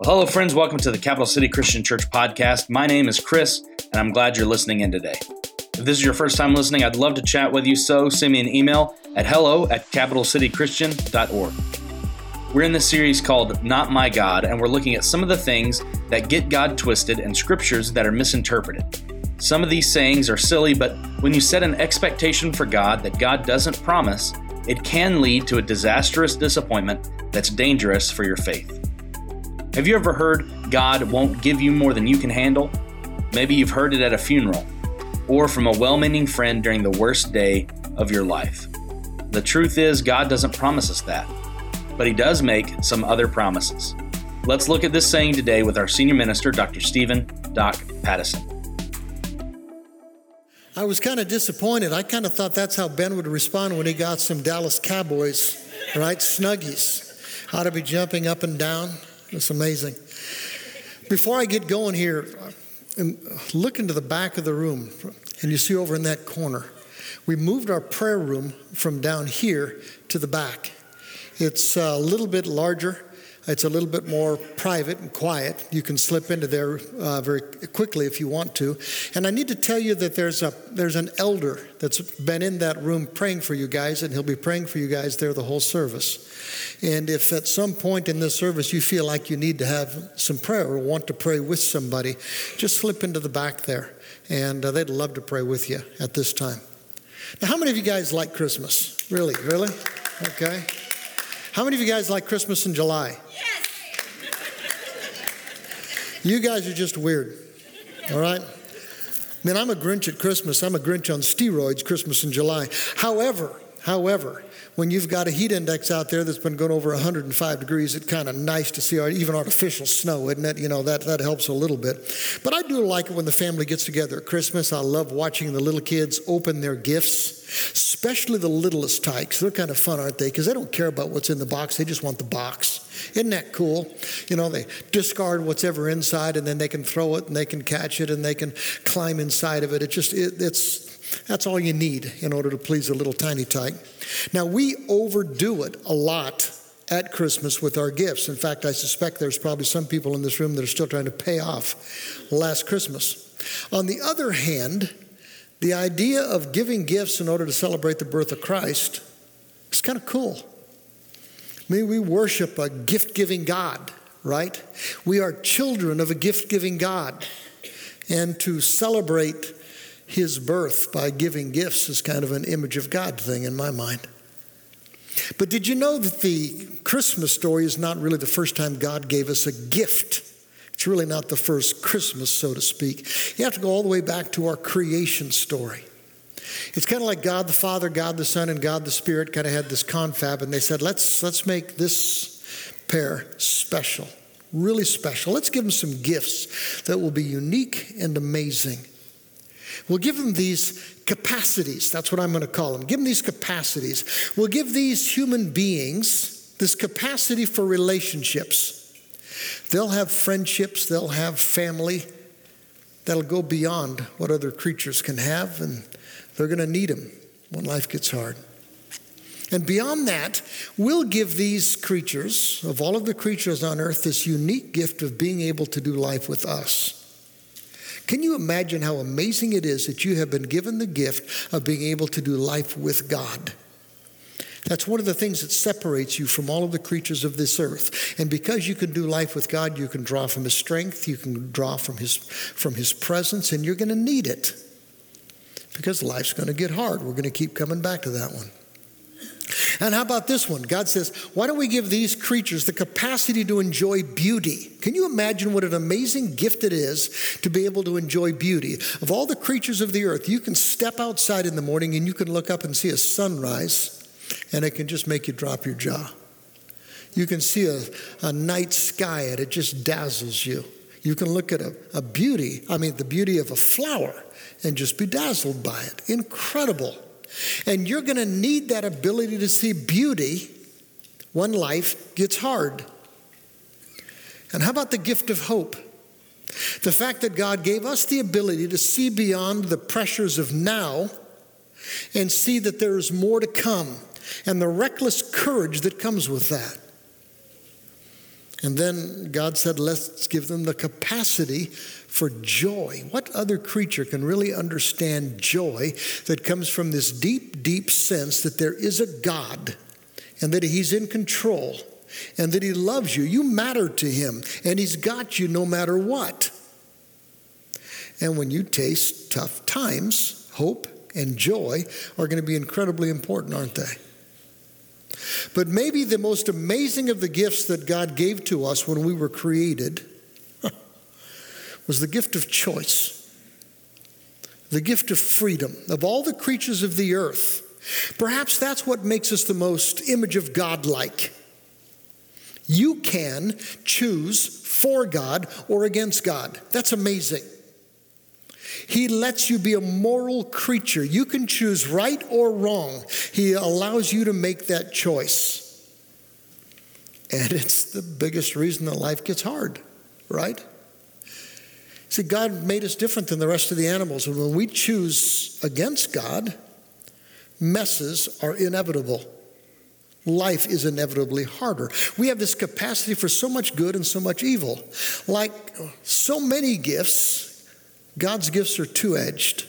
Well, hello, friends. Welcome to the Capital City Christian Church podcast. My name is Chris, and I'm glad you're listening in today. If this is your first time listening, I'd love to chat with you, so send me an email at hello at capitalcitychristian.org. We're in this series called Not My God, and we're looking at some of the things that get God twisted and scriptures that are misinterpreted. Some of these sayings are silly, but when you set an expectation for God that God doesn't promise, it can lead to a disastrous disappointment that's dangerous for your faith. Have you ever heard God won't give you more than you can handle? Maybe you've heard it at a funeral or from a well meaning friend during the worst day of your life. The truth is, God doesn't promise us that, but He does make some other promises. Let's look at this saying today with our senior minister, Dr. Stephen Doc Pattison. I was kind of disappointed. I kind of thought that's how Ben would respond when he got some Dallas Cowboys, right? Snuggies. Ought to be jumping up and down. It's amazing. Before I get going here, look into the back of the room, and you see over in that corner, we moved our prayer room from down here to the back. It's a little bit larger it's a little bit more private and quiet. You can slip into there uh, very quickly if you want to. And I need to tell you that there's a there's an elder that's been in that room praying for you guys, and he'll be praying for you guys there the whole service. And if at some point in this service you feel like you need to have some prayer or want to pray with somebody, just slip into the back there, and uh, they'd love to pray with you at this time. Now, how many of you guys like Christmas? Really, really? Okay. How many of you guys like Christmas in July? Yes. You guys are just weird. All right? Man, I'm a Grinch at Christmas. I'm a Grinch on steroids, Christmas in July. However, however, when you've got a heat index out there that's been going over 105 degrees, it's kind of nice to see even artificial snow, isn't it? You know, that, that helps a little bit. But I do like it when the family gets together at Christmas. I love watching the little kids open their gifts, especially the littlest tykes. They're kind of fun, aren't they? Because they don't care about what's in the box, they just want the box. Isn't that cool? You know, they discard what's ever inside and then they can throw it and they can catch it and they can climb inside of it. It just, it, it's, that's all you need in order to please a little tiny tyke. Now, we overdo it a lot at Christmas with our gifts. In fact, I suspect there's probably some people in this room that are still trying to pay off last Christmas. On the other hand, the idea of giving gifts in order to celebrate the birth of Christ is kind of cool. I mean, we worship a gift giving God, right? We are children of a gift giving God. And to celebrate his birth by giving gifts is kind of an image of God thing in my mind. But did you know that the Christmas story is not really the first time God gave us a gift? It's really not the first Christmas, so to speak. You have to go all the way back to our creation story. It's kind of like God the Father, God the Son, and God the Spirit kind of had this confab, and they said, let's, let's make this pair special, really special. Let's give them some gifts that will be unique and amazing. We'll give them these capacities. That's what I'm going to call them. Give them these capacities. We'll give these human beings this capacity for relationships. They'll have friendships, they'll have family that'll go beyond what other creatures can have, and they're going to need them when life gets hard. And beyond that, we'll give these creatures, of all of the creatures on earth, this unique gift of being able to do life with us. Can you imagine how amazing it is that you have been given the gift of being able to do life with God? That's one of the things that separates you from all of the creatures of this earth. And because you can do life with God, you can draw from His strength, you can draw from His, from his presence, and you're going to need it because life's going to get hard. We're going to keep coming back to that one. And how about this one? God says, why don't we give these creatures the capacity to enjoy beauty? Can you imagine what an amazing gift it is to be able to enjoy beauty? Of all the creatures of the earth, you can step outside in the morning and you can look up and see a sunrise, and it can just make you drop your jaw. You can see a, a night sky and it just dazzles you. You can look at a, a beauty, I mean, the beauty of a flower, and just be dazzled by it. Incredible. And you're going to need that ability to see beauty when life gets hard. And how about the gift of hope? The fact that God gave us the ability to see beyond the pressures of now and see that there is more to come and the reckless courage that comes with that. And then God said, let's give them the capacity for joy. What other creature can really understand joy that comes from this deep, deep sense that there is a God and that He's in control and that He loves you? You matter to Him and He's got you no matter what. And when you taste tough times, hope and joy are going to be incredibly important, aren't they? But maybe the most amazing of the gifts that God gave to us when we were created was the gift of choice, the gift of freedom. Of all the creatures of the earth, perhaps that's what makes us the most image of God like. You can choose for God or against God. That's amazing. He lets you be a moral creature. You can choose right or wrong. He allows you to make that choice. And it's the biggest reason that life gets hard, right? See, God made us different than the rest of the animals. And when we choose against God, messes are inevitable. Life is inevitably harder. We have this capacity for so much good and so much evil. Like so many gifts, God's gifts are two edged.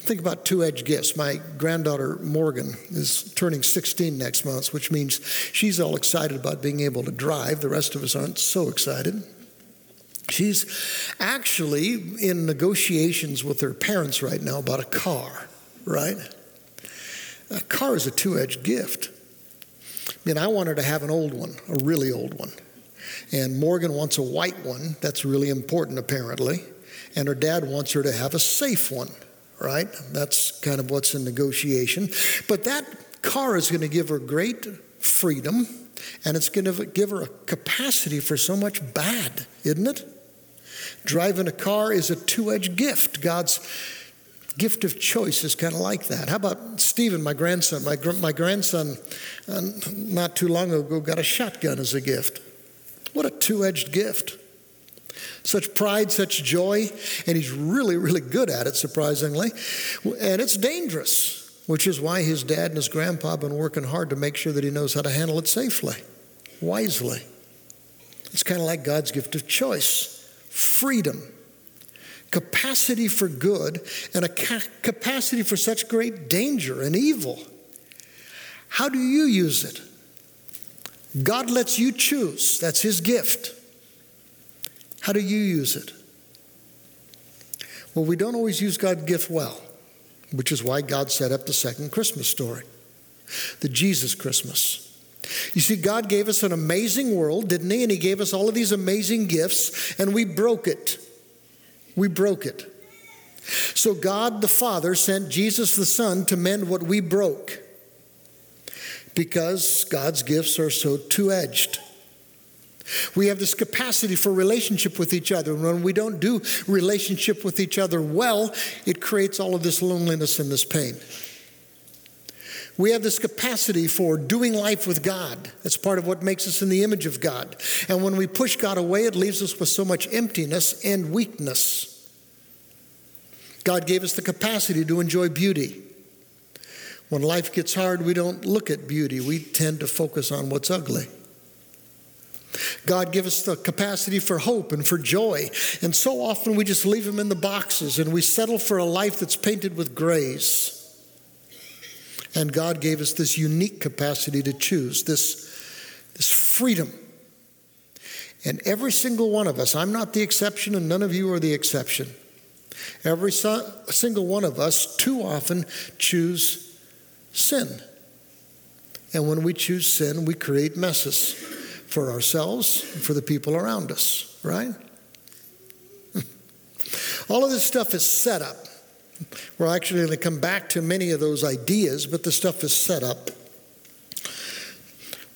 Think about two edged gifts. My granddaughter Morgan is turning 16 next month, which means she's all excited about being able to drive. The rest of us aren't so excited. She's actually in negotiations with her parents right now about a car, right? A car is a two edged gift. I mean, I want her to have an old one, a really old one. And Morgan wants a white one. That's really important, apparently. And her dad wants her to have a safe one, right? That's kind of what's in negotiation. But that car is going to give her great freedom and it's going to give her a capacity for so much bad, isn't it? Driving a car is a two edged gift. God's gift of choice is kind of like that. How about Stephen, my grandson? My, my grandson, uh, not too long ago, got a shotgun as a gift. What a two edged gift. Such pride, such joy, and he's really, really good at it, surprisingly. And it's dangerous, which is why his dad and his grandpa have been working hard to make sure that he knows how to handle it safely, wisely. It's kind of like God's gift of choice freedom, capacity for good, and a ca- capacity for such great danger and evil. How do you use it? God lets you choose. That's His gift. How do you use it? Well, we don't always use God's gift well, which is why God set up the second Christmas story, the Jesus Christmas. You see, God gave us an amazing world, didn't He? And He gave us all of these amazing gifts, and we broke it. We broke it. So, God the Father sent Jesus the Son to mend what we broke because God's gifts are so two edged. We have this capacity for relationship with each other. And when we don't do relationship with each other well, it creates all of this loneliness and this pain. We have this capacity for doing life with God. That's part of what makes us in the image of God. And when we push God away, it leaves us with so much emptiness and weakness. God gave us the capacity to enjoy beauty. When life gets hard, we don't look at beauty, we tend to focus on what's ugly. God give us the capacity for hope and for joy. And so often we just leave them in the boxes and we settle for a life that's painted with grays. And God gave us this unique capacity to choose, this, this freedom. And every single one of us, I'm not the exception and none of you are the exception. Every so, single one of us too often choose sin. And when we choose sin, we create messes for ourselves and for the people around us, right? All of this stuff is set up. We're actually going to come back to many of those ideas, but the stuff is set up.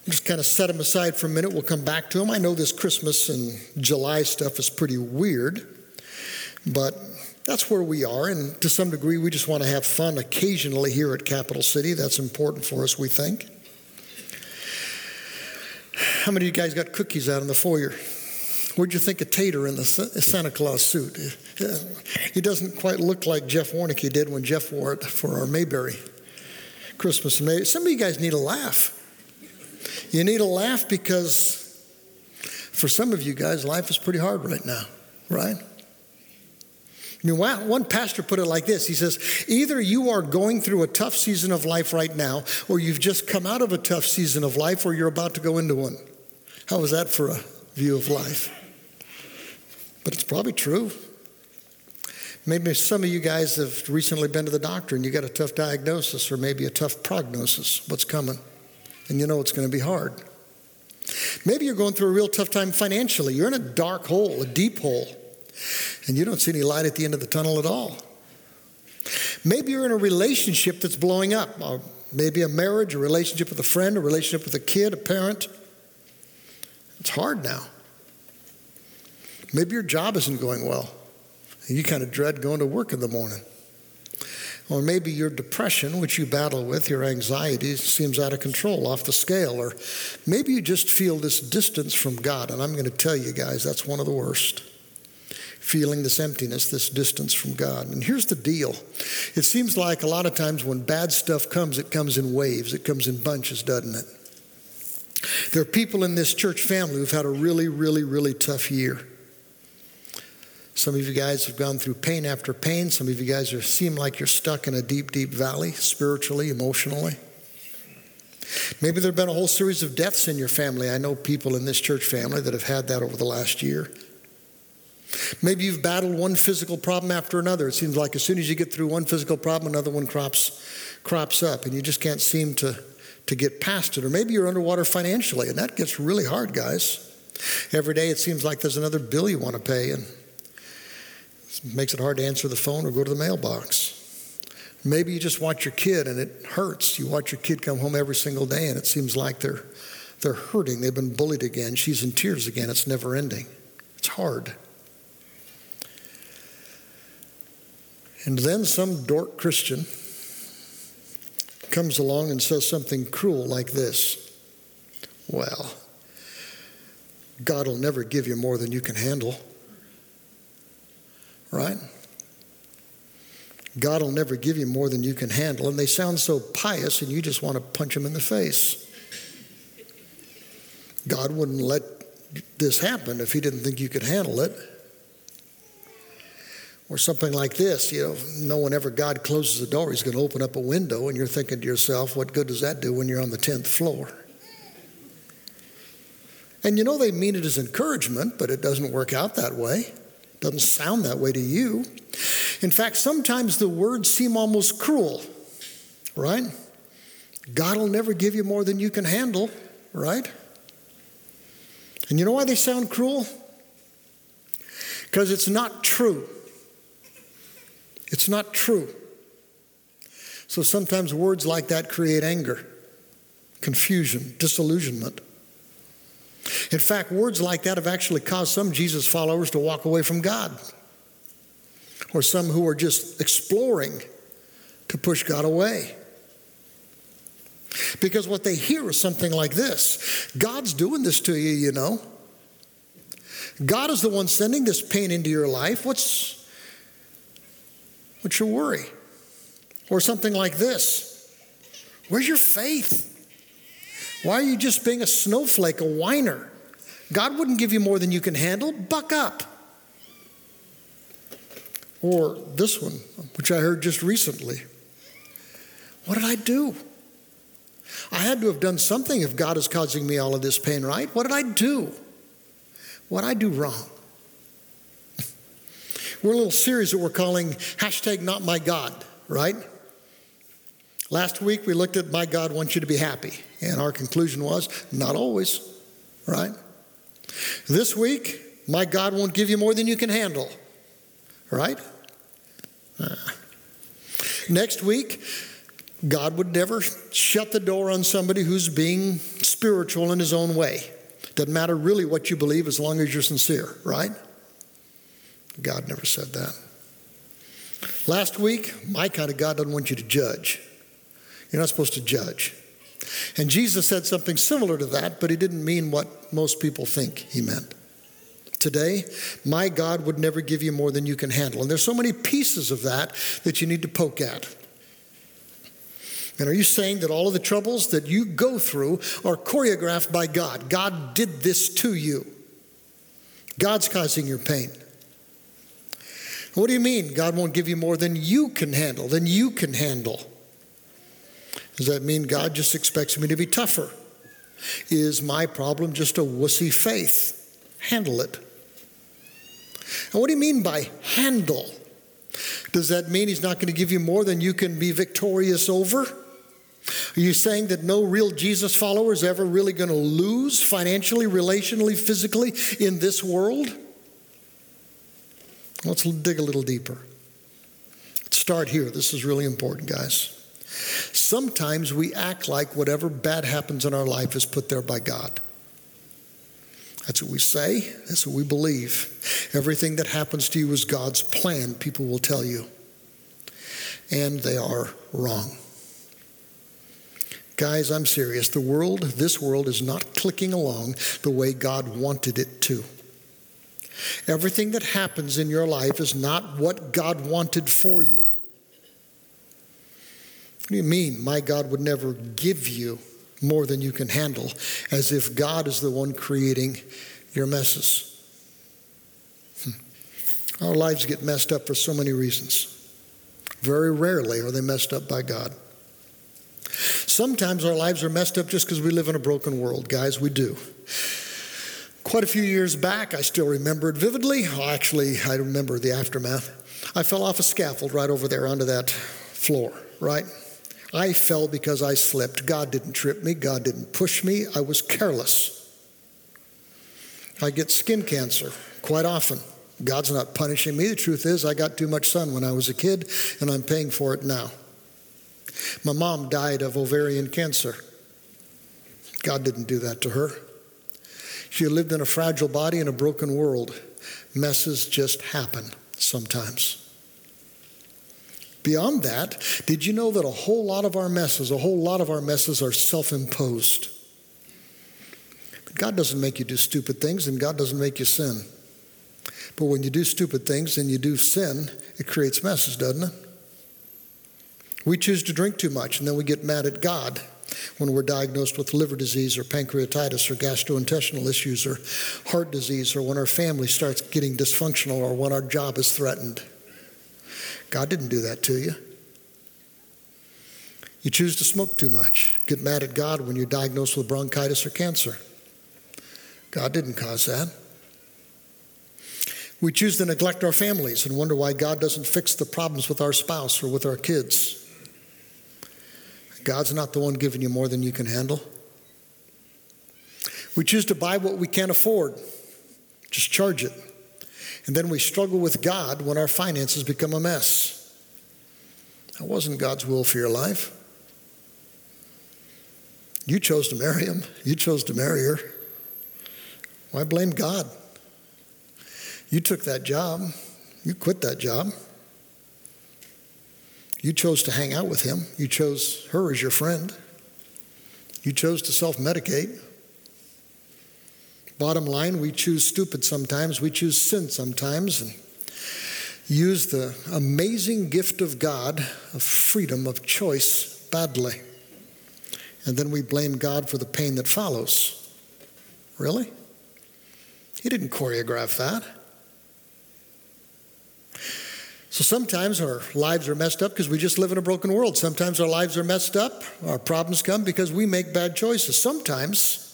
Just kind of set them aside for a minute. We'll come back to them. I know this Christmas and July stuff is pretty weird, but that's where we are. And to some degree, we just want to have fun occasionally here at Capital City. That's important for us, we think. How many of you guys got cookies out in the foyer? What'd you think of Tater in the Santa Claus suit? Uh, he doesn't quite look like Jeff Warnicky did when Jeff wore it for our Mayberry Christmas. May. Some of you guys need a laugh. You need a laugh because For some of you guys, life is pretty hard right now, right? I mean, one pastor put it like this He says, either you are going through a tough season of life right now, or you've just come out of a tough season of life, or you're about to go into one. How is that for a view of life? But it's probably true. Maybe some of you guys have recently been to the doctor and you got a tough diagnosis or maybe a tough prognosis. What's coming? And you know it's going to be hard. Maybe you're going through a real tough time financially. You're in a dark hole, a deep hole, and you don't see any light at the end of the tunnel at all. Maybe you're in a relationship that's blowing up, or maybe a marriage, a relationship with a friend, a relationship with a kid, a parent. It's hard now. Maybe your job isn't going well. You kind of dread going to work in the morning. Or maybe your depression, which you battle with, your anxiety seems out of control, off the scale. Or maybe you just feel this distance from God. And I'm going to tell you guys, that's one of the worst. Feeling this emptiness, this distance from God. And here's the deal it seems like a lot of times when bad stuff comes, it comes in waves, it comes in bunches, doesn't it? There are people in this church family who've had a really, really, really tough year. Some of you guys have gone through pain after pain. Some of you guys are, seem like you're stuck in a deep, deep valley, spiritually, emotionally. Maybe there have been a whole series of deaths in your family. I know people in this church family that have had that over the last year. Maybe you've battled one physical problem after another. It seems like as soon as you get through one physical problem, another one crops, crops up, and you just can't seem to, to get past it. Or maybe you're underwater financially, and that gets really hard, guys. Every day it seems like there's another bill you want to pay, and makes it hard to answer the phone or go to the mailbox. Maybe you just watch your kid and it hurts. You watch your kid come home every single day and it seems like they're, they're hurting. They've been bullied again. She's in tears again. It's never ending. It's hard. And then some dork Christian comes along and says something cruel like this Well, God will never give you more than you can handle right? God will never give you more than you can handle. And they sound so pious, and you just want to punch them in the face. God wouldn't let this happen if He didn't think you could handle it. Or something like this, you know, no one ever, God closes the door, He's going to open up a window, and you're thinking to yourself, what good does that do when you're on the 10th floor? And you know they mean it as encouragement, but it doesn't work out that way. Doesn't sound that way to you. In fact, sometimes the words seem almost cruel, right? God will never give you more than you can handle, right? And you know why they sound cruel? Because it's not true. It's not true. So sometimes words like that create anger, confusion, disillusionment. In fact, words like that have actually caused some Jesus followers to walk away from God, or some who are just exploring to push God away. Because what they hear is something like this God's doing this to you, you know. God is the one sending this pain into your life. What's, what's your worry? Or something like this Where's your faith? Why are you just being a snowflake, a whiner? God wouldn't give you more than you can handle. Buck up. Or this one, which I heard just recently. What did I do? I had to have done something if God is causing me all of this pain, right? What did I do? What did I do wrong? We're a little series that we're calling hashtag not my God, right? Last week we looked at my God wants you to be happy, and our conclusion was not always, right? This week, my God won't give you more than you can handle, right? Uh, next week, God would never shut the door on somebody who's being spiritual in his own way. Doesn't matter really what you believe as long as you're sincere, right? God never said that. Last week, my kind of God doesn't want you to judge. You're not supposed to judge. And Jesus said something similar to that, but he didn't mean what most people think he meant. Today, my God would never give you more than you can handle. And there's so many pieces of that that you need to poke at. And are you saying that all of the troubles that you go through are choreographed by God? God did this to you. God's causing your pain. What do you mean God won't give you more than you can handle, than you can handle? Does that mean God just expects me to be tougher? Is my problem just a wussy faith? Handle it. And what do you mean by handle? Does that mean He's not going to give you more than you can be victorious over? Are you saying that no real Jesus follower is ever really going to lose financially, relationally, physically in this world? Let's dig a little deeper. Let's start here. This is really important, guys. Sometimes we act like whatever bad happens in our life is put there by God. That's what we say, that's what we believe. Everything that happens to you is God's plan, people will tell you. And they are wrong. Guys, I'm serious. The world, this world, is not clicking along the way God wanted it to. Everything that happens in your life is not what God wanted for you. What do you mean, my God would never give you more than you can handle, as if God is the one creating your messes? Hmm. Our lives get messed up for so many reasons. Very rarely are they messed up by God. Sometimes our lives are messed up just because we live in a broken world, guys, we do. Quite a few years back, I still remember it vividly. Well, actually, I remember the aftermath. I fell off a scaffold right over there onto that floor, right? I fell because I slipped. God didn't trip me, God didn't push me. I was careless. I get skin cancer quite often. God's not punishing me. The truth is, I got too much sun when I was a kid, and I'm paying for it now. My mom died of ovarian cancer. God didn't do that to her. She lived in a fragile body in a broken world. Messes just happen sometimes. Beyond that, did you know that a whole lot of our messes, a whole lot of our messes are self imposed? God doesn't make you do stupid things and God doesn't make you sin. But when you do stupid things and you do sin, it creates messes, doesn't it? We choose to drink too much and then we get mad at God when we're diagnosed with liver disease or pancreatitis or gastrointestinal issues or heart disease or when our family starts getting dysfunctional or when our job is threatened. God didn't do that to you. You choose to smoke too much, get mad at God when you're diagnosed with bronchitis or cancer. God didn't cause that. We choose to neglect our families and wonder why God doesn't fix the problems with our spouse or with our kids. God's not the one giving you more than you can handle. We choose to buy what we can't afford, just charge it. And then we struggle with God when our finances become a mess. That wasn't God's will for your life. You chose to marry him, you chose to marry her. Why blame God? You took that job, you quit that job. You chose to hang out with him. You chose her as your friend. You chose to self medicate. Bottom line, we choose stupid sometimes, we choose sin sometimes, and use the amazing gift of God of freedom of choice badly. And then we blame God for the pain that follows. Really? He didn't choreograph that. So sometimes our lives are messed up because we just live in a broken world. Sometimes our lives are messed up, our problems come because we make bad choices. Sometimes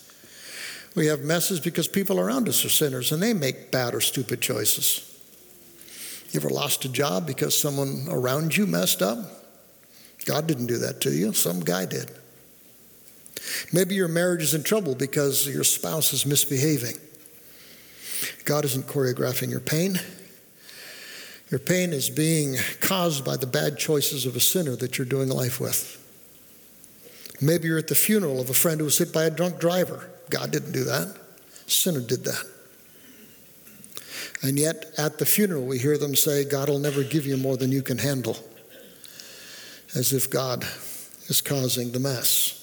we have messes because people around us are sinners and they make bad or stupid choices. You ever lost a job because someone around you messed up? God didn't do that to you, some guy did. Maybe your marriage is in trouble because your spouse is misbehaving. God isn't choreographing your pain. Your pain is being caused by the bad choices of a sinner that you're doing life with. Maybe you're at the funeral of a friend who was hit by a drunk driver. God didn't do that, sinner did that. And yet, at the funeral, we hear them say, God will never give you more than you can handle, as if God is causing the mess.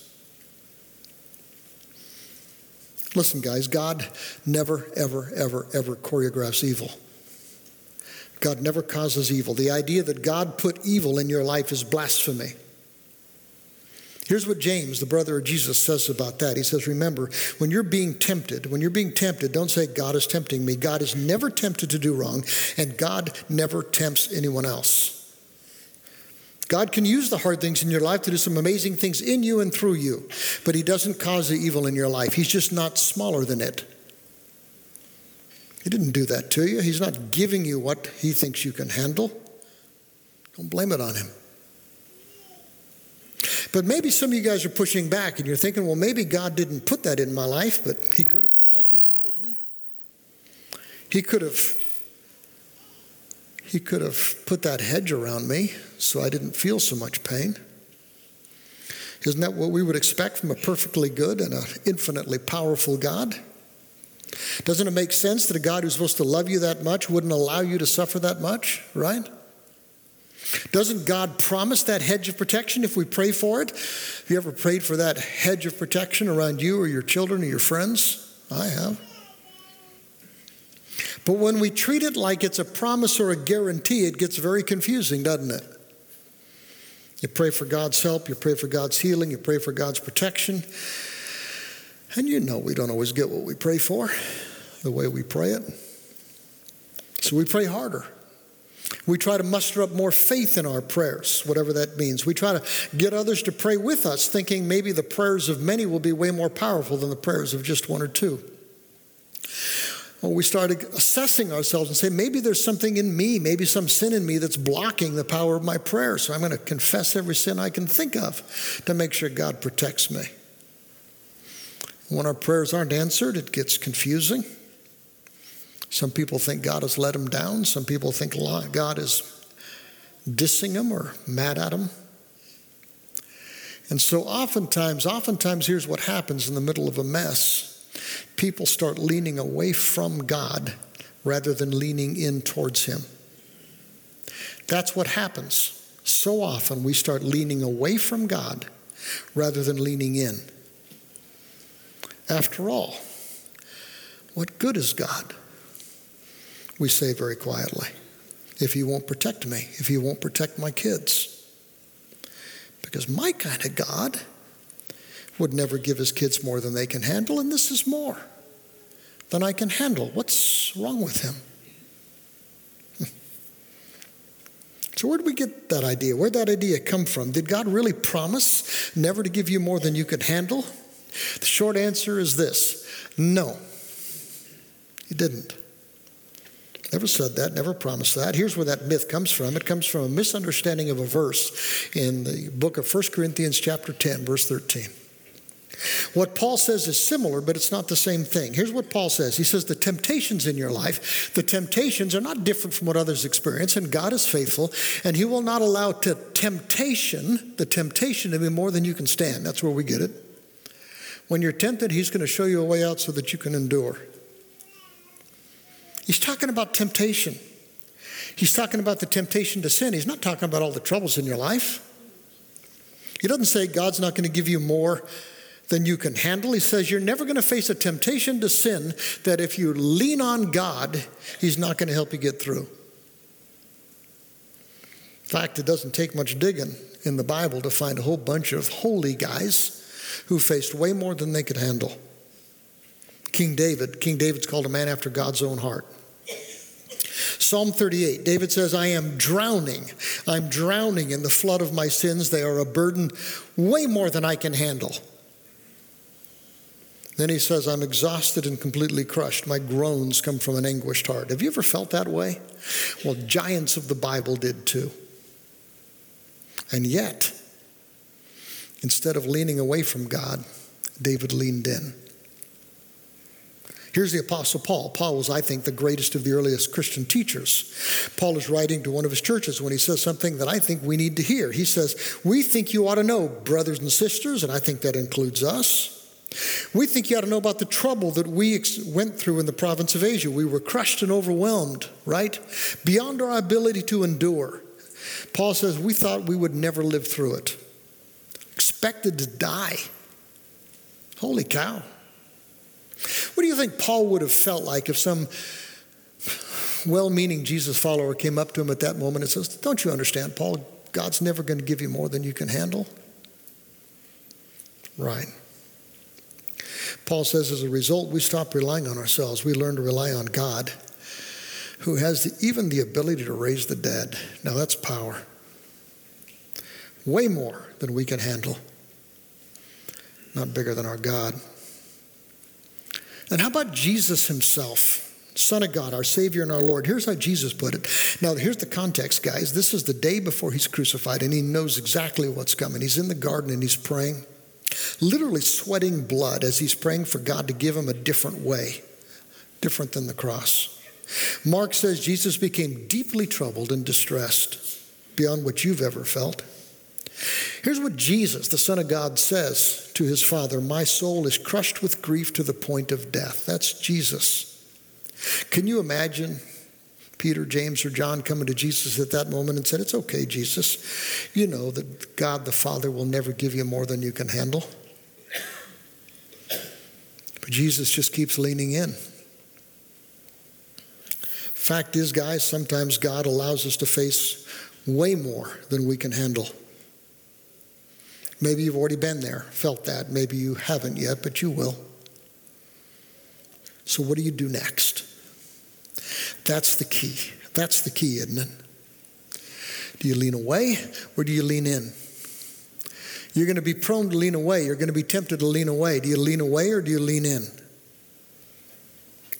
Listen, guys, God never, ever, ever, ever choreographs evil. God never causes evil. The idea that God put evil in your life is blasphemy. Here's what James, the brother of Jesus, says about that. He says, Remember, when you're being tempted, when you're being tempted, don't say, God is tempting me. God is never tempted to do wrong, and God never tempts anyone else. God can use the hard things in your life to do some amazing things in you and through you, but He doesn't cause the evil in your life. He's just not smaller than it. He didn't do that to you. He's not giving you what He thinks you can handle. Don't blame it on Him. But maybe some of you guys are pushing back and you're thinking, well, maybe God didn't put that in my life, but He could have protected me, couldn't He? He could have. He could have put that hedge around me so I didn't feel so much pain. Isn't that what we would expect from a perfectly good and an infinitely powerful God? Doesn't it make sense that a God who's supposed to love you that much wouldn't allow you to suffer that much, right? Doesn't God promise that hedge of protection if we pray for it? Have you ever prayed for that hedge of protection around you or your children or your friends? I have. But when we treat it like it's a promise or a guarantee, it gets very confusing, doesn't it? You pray for God's help, you pray for God's healing, you pray for God's protection. And you know we don't always get what we pray for the way we pray it. So we pray harder. We try to muster up more faith in our prayers, whatever that means. We try to get others to pray with us, thinking maybe the prayers of many will be way more powerful than the prayers of just one or two. Well, we started assessing ourselves and say, maybe there's something in me, maybe some sin in me that's blocking the power of my prayer. So I'm going to confess every sin I can think of to make sure God protects me. When our prayers aren't answered, it gets confusing. Some people think God has let them down. Some people think God is dissing them or mad at them. And so, oftentimes, oftentimes, here's what happens in the middle of a mess people start leaning away from God rather than leaning in towards Him. That's what happens. So often, we start leaning away from God rather than leaning in. After all, what good is God? We say very quietly. If He won't protect me, if He won't protect my kids. Because my kind of God would never give His kids more than they can handle, and this is more than I can handle. What's wrong with Him? So, where did we get that idea? Where'd that idea come from? Did God really promise never to give you more than you could handle? The short answer is this no, He didn't. Never said that, never promised that. Here's where that myth comes from. It comes from a misunderstanding of a verse in the book of 1 Corinthians chapter 10, verse 13. What Paul says is similar, but it's not the same thing. Here's what Paul says He says, The temptations in your life, the temptations are not different from what others experience, and God is faithful, and He will not allow to temptation, the temptation to be more than you can stand. That's where we get it. When you're tempted, He's going to show you a way out so that you can endure. He's talking about temptation. He's talking about the temptation to sin. He's not talking about all the troubles in your life. He doesn't say God's not going to give you more than you can handle. He says you're never going to face a temptation to sin that if you lean on God, He's not going to help you get through. In fact, it doesn't take much digging in the Bible to find a whole bunch of holy guys who faced way more than they could handle. King David. King David's called a man after God's own heart. Psalm 38, David says, I am drowning. I'm drowning in the flood of my sins. They are a burden way more than I can handle. Then he says, I'm exhausted and completely crushed. My groans come from an anguished heart. Have you ever felt that way? Well, giants of the Bible did too. And yet, instead of leaning away from God, David leaned in. Here's the Apostle Paul. Paul was, I think, the greatest of the earliest Christian teachers. Paul is writing to one of his churches when he says something that I think we need to hear. He says, We think you ought to know, brothers and sisters, and I think that includes us. We think you ought to know about the trouble that we ex- went through in the province of Asia. We were crushed and overwhelmed, right? Beyond our ability to endure. Paul says, We thought we would never live through it, expected to die. Holy cow. What do you think Paul would have felt like if some well meaning Jesus follower came up to him at that moment and says, Don't you understand, Paul? God's never going to give you more than you can handle. right. Paul says, as a result, we stop relying on ourselves. We learn to rely on God, who has the, even the ability to raise the dead. Now, that's power. Way more than we can handle. Not bigger than our God. And how about Jesus himself? Son of God, our Savior and our Lord. Here's how Jesus put it. Now, here's the context, guys. This is the day before he's crucified, and he knows exactly what's coming. He's in the garden and he's praying, literally sweating blood as he's praying for God to give him a different way, different than the cross. Mark says Jesus became deeply troubled and distressed beyond what you've ever felt. Here's what Jesus, the Son of God, says to his Father My soul is crushed with grief to the point of death. That's Jesus. Can you imagine Peter, James, or John coming to Jesus at that moment and said, It's okay, Jesus. You know that God the Father will never give you more than you can handle. But Jesus just keeps leaning in. Fact is, guys, sometimes God allows us to face way more than we can handle. Maybe you've already been there, felt that. Maybe you haven't yet, but you will. So, what do you do next? That's the key. That's the key, isn't it? Do you lean away or do you lean in? You're going to be prone to lean away. You're going to be tempted to lean away. Do you lean away or do you lean in?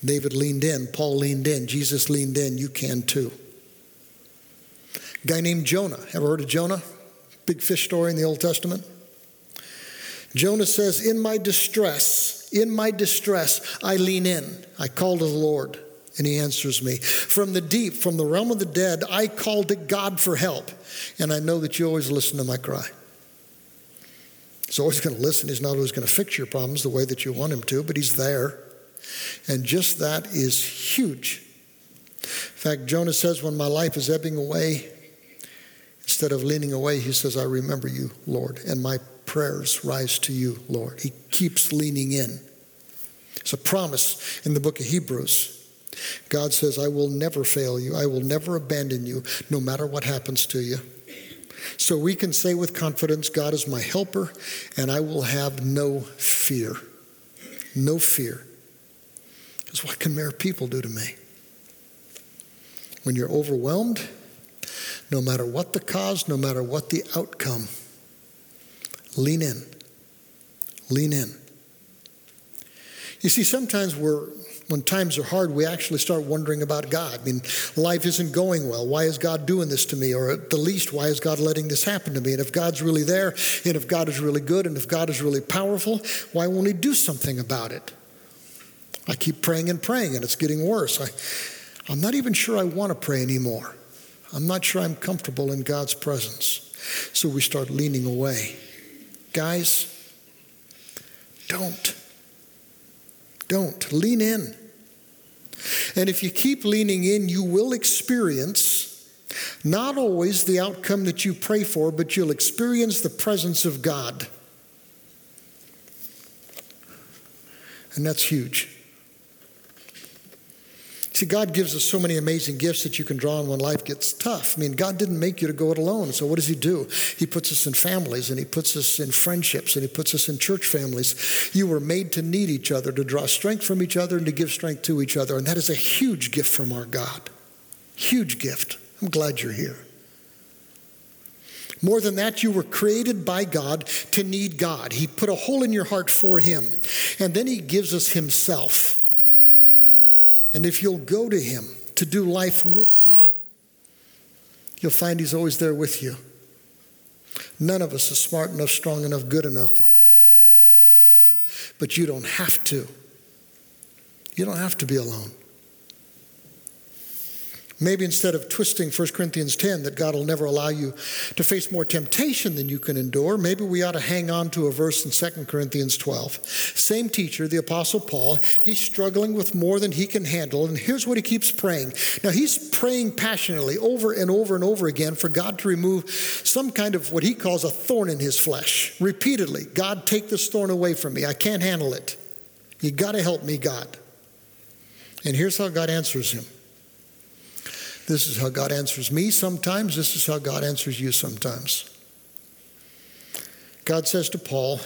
David leaned in. Paul leaned in. Jesus leaned in. You can too. A guy named Jonah. Ever heard of Jonah? Big fish story in the Old Testament. Jonah says, In my distress, in my distress, I lean in. I call to the Lord and he answers me. From the deep, from the realm of the dead, I call to God for help. And I know that you always listen to my cry. He's always going to listen. He's not always going to fix your problems the way that you want him to, but he's there. And just that is huge. In fact, Jonah says, When my life is ebbing away, instead of leaning away, he says, I remember you, Lord, and my prayers rise to you, Lord. He keeps leaning in. It's a promise in the book of Hebrews. God says, I will never fail you. I will never abandon you, no matter what happens to you. So we can say with confidence, God is my helper, and I will have no fear. No fear. Because what can mere people do to me? When you're overwhelmed, no matter what the cause, no matter what the outcome, lean in. Lean in. You see, sometimes we're when times are hard, we actually start wondering about God. I mean, life isn't going well. Why is God doing this to me? Or at the least, why is God letting this happen to me? And if God's really there, and if God is really good, and if God is really powerful, why won't He do something about it? I keep praying and praying, and it's getting worse. I, I'm not even sure I want to pray anymore. I'm not sure I'm comfortable in God's presence. So we start leaning away. Guys, don't. Don't. Lean in. And if you keep leaning in, you will experience not always the outcome that you pray for, but you'll experience the presence of God. And that's huge. See, God gives us so many amazing gifts that you can draw on when life gets tough. I mean, God didn't make you to go it alone. So, what does He do? He puts us in families and He puts us in friendships and He puts us in church families. You were made to need each other, to draw strength from each other, and to give strength to each other. And that is a huge gift from our God. Huge gift. I'm glad you're here. More than that, you were created by God to need God. He put a hole in your heart for Him. And then He gives us Himself. And if you'll go to Him to do life with Him, you'll find He's always there with you. None of us is smart enough, strong enough, good enough to make it through this thing alone, but you don't have to. You don't have to be alone. Maybe instead of twisting 1 Corinthians 10 that God will never allow you to face more temptation than you can endure, maybe we ought to hang on to a verse in 2 Corinthians 12. Same teacher, the Apostle Paul, he's struggling with more than he can handle, and here's what he keeps praying. Now, he's praying passionately over and over and over again for God to remove some kind of what he calls a thorn in his flesh. Repeatedly, God, take this thorn away from me. I can't handle it. You got to help me, God. And here's how God answers him. This is how God answers me sometimes. This is how God answers you sometimes. God says to Paul,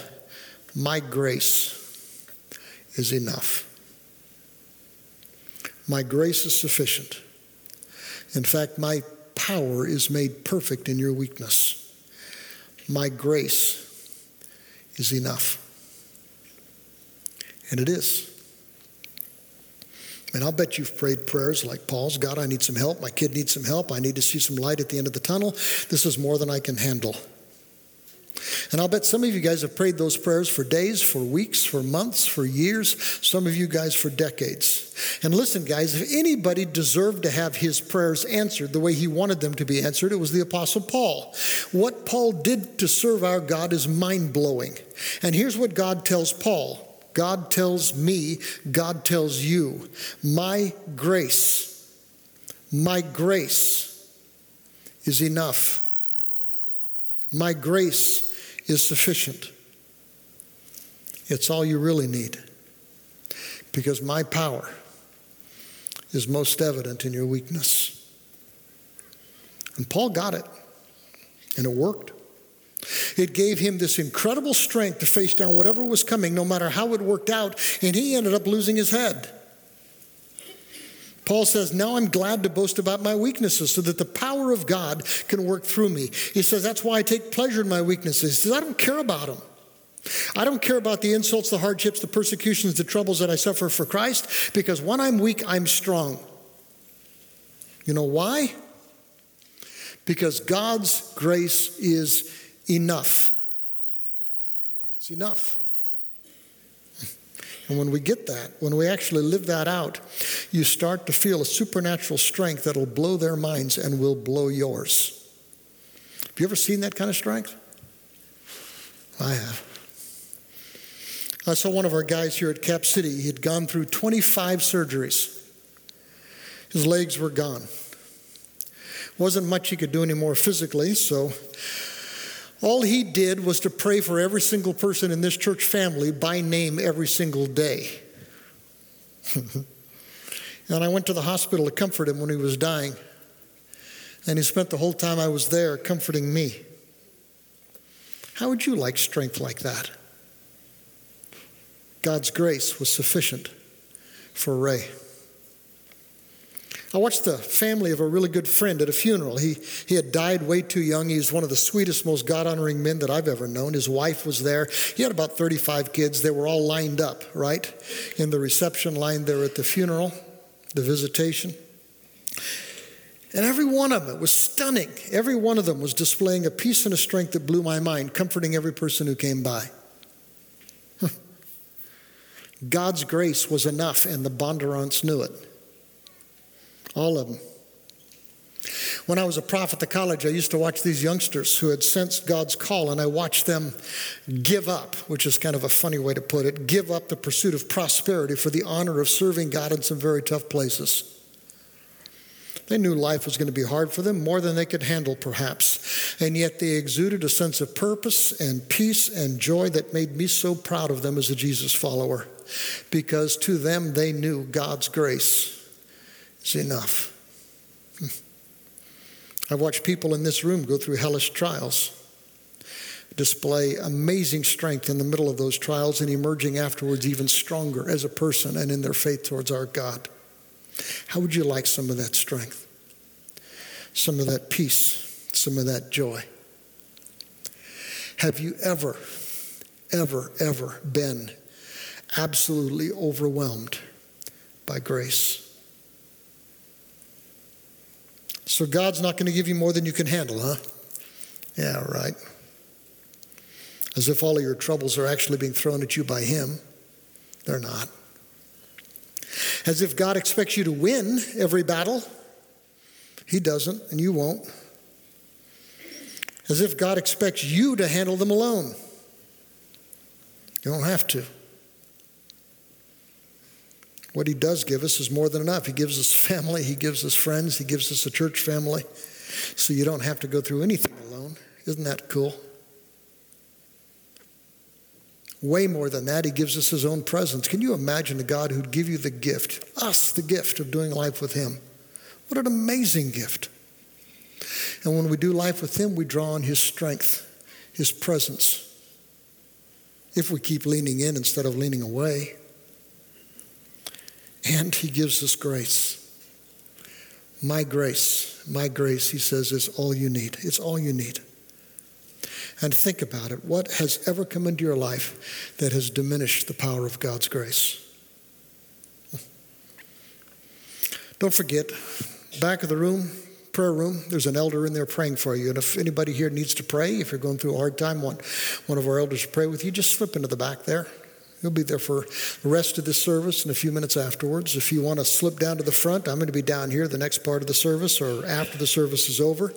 My grace is enough. My grace is sufficient. In fact, my power is made perfect in your weakness. My grace is enough. And it is. And I'll bet you've prayed prayers like Paul's God, I need some help. My kid needs some help. I need to see some light at the end of the tunnel. This is more than I can handle. And I'll bet some of you guys have prayed those prayers for days, for weeks, for months, for years, some of you guys for decades. And listen, guys, if anybody deserved to have his prayers answered the way he wanted them to be answered, it was the Apostle Paul. What Paul did to serve our God is mind blowing. And here's what God tells Paul God tells me, God tells you, my grace, my grace is enough. My grace is sufficient. It's all you really need. Because my power is most evident in your weakness. And Paul got it, and it worked. It gave him this incredible strength to face down whatever was coming, no matter how it worked out, and he ended up losing his head. Paul says, Now I'm glad to boast about my weaknesses so that the power of God can work through me. He says, That's why I take pleasure in my weaknesses. He says, I don't care about them. I don't care about the insults, the hardships, the persecutions, the troubles that I suffer for Christ, because when I'm weak, I'm strong. You know why? Because God's grace is enough. It's enough. And when we get that, when we actually live that out, you start to feel a supernatural strength that'll blow their minds and will blow yours. Have you ever seen that kind of strength? I have. I saw one of our guys here at Cap City. He had gone through 25 surgeries. His legs were gone. Wasn't much he could do anymore physically, so all he did was to pray for every single person in this church family by name every single day. and I went to the hospital to comfort him when he was dying. And he spent the whole time I was there comforting me. How would you like strength like that? God's grace was sufficient for Ray. I watched the family of a really good friend at a funeral. He, he had died way too young. He was one of the sweetest, most God honoring men that I've ever known. His wife was there. He had about 35 kids. They were all lined up, right? In the reception line there at the funeral, the visitation. And every one of them was stunning. Every one of them was displaying a peace and a strength that blew my mind, comforting every person who came by. God's grace was enough, and the Bondurants knew it. All of them. When I was a prophet at the college, I used to watch these youngsters who had sensed God's call, and I watched them give up, which is kind of a funny way to put it, give up the pursuit of prosperity for the honor of serving God in some very tough places. They knew life was going to be hard for them, more than they could handle, perhaps. And yet they exuded a sense of purpose and peace and joy that made me so proud of them as a Jesus follower, because to them they knew God's grace enough. Hmm. I've watched people in this room go through hellish trials, display amazing strength in the middle of those trials, and emerging afterwards even stronger as a person and in their faith towards our God. How would you like some of that strength? Some of that peace, some of that joy? Have you ever, ever, ever been absolutely overwhelmed by grace? So God's not going to give you more than you can handle, huh? Yeah, right. As if all of your troubles are actually being thrown at you by Him. They're not. As if God expects you to win every battle. He doesn't, and you won't. As if God expects you to handle them alone. You don't have to. What He does give us is more than enough. He gives us family, He gives us friends, He gives us a church family, so you don't have to go through anything alone. Isn't that cool? Way more than that, He gives us His own presence. Can you imagine a God who'd give you the gift, us, the gift of doing life with Him? What an amazing gift. And when we do life with Him, we draw on His strength, His presence, if we keep leaning in instead of leaning away. And He gives us grace. My grace, my grace, He says, is all you need. It's all you need. And think about it. What has ever come into your life that has diminished the power of God's grace? Don't forget, back of the room, prayer room, there's an elder in there praying for you. And if anybody here needs to pray, if you're going through a hard time, want one of our elders to pray with you, just slip into the back there. He'll be there for the rest of the service and a few minutes afterwards. If you want to slip down to the front, I'm going to be down here the next part of the service or after the service is over.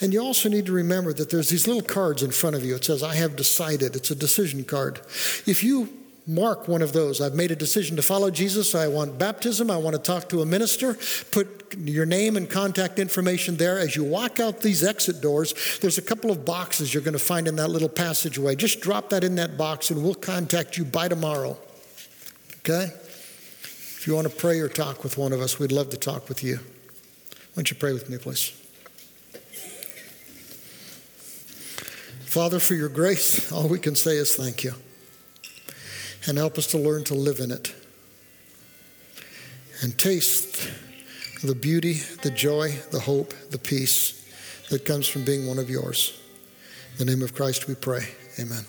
And you also need to remember that there's these little cards in front of you. It says, I have decided. It's a decision card. If you mark one of those. I've made a decision to follow Jesus. I want baptism. I want to talk to a minister. Put your name and contact information there. As you walk out these exit doors, there's a couple of boxes you're going to find in that little passageway. Just drop that in that box and we'll contact you by tomorrow. Okay? If you want to pray or talk with one of us, we'd love to talk with you. Why don't you pray with me, please? Father, for your grace, all we can say is thank you and help us to learn to live in it and taste the beauty, the joy, the hope, the peace that comes from being one of yours. In the name of Christ we pray. Amen.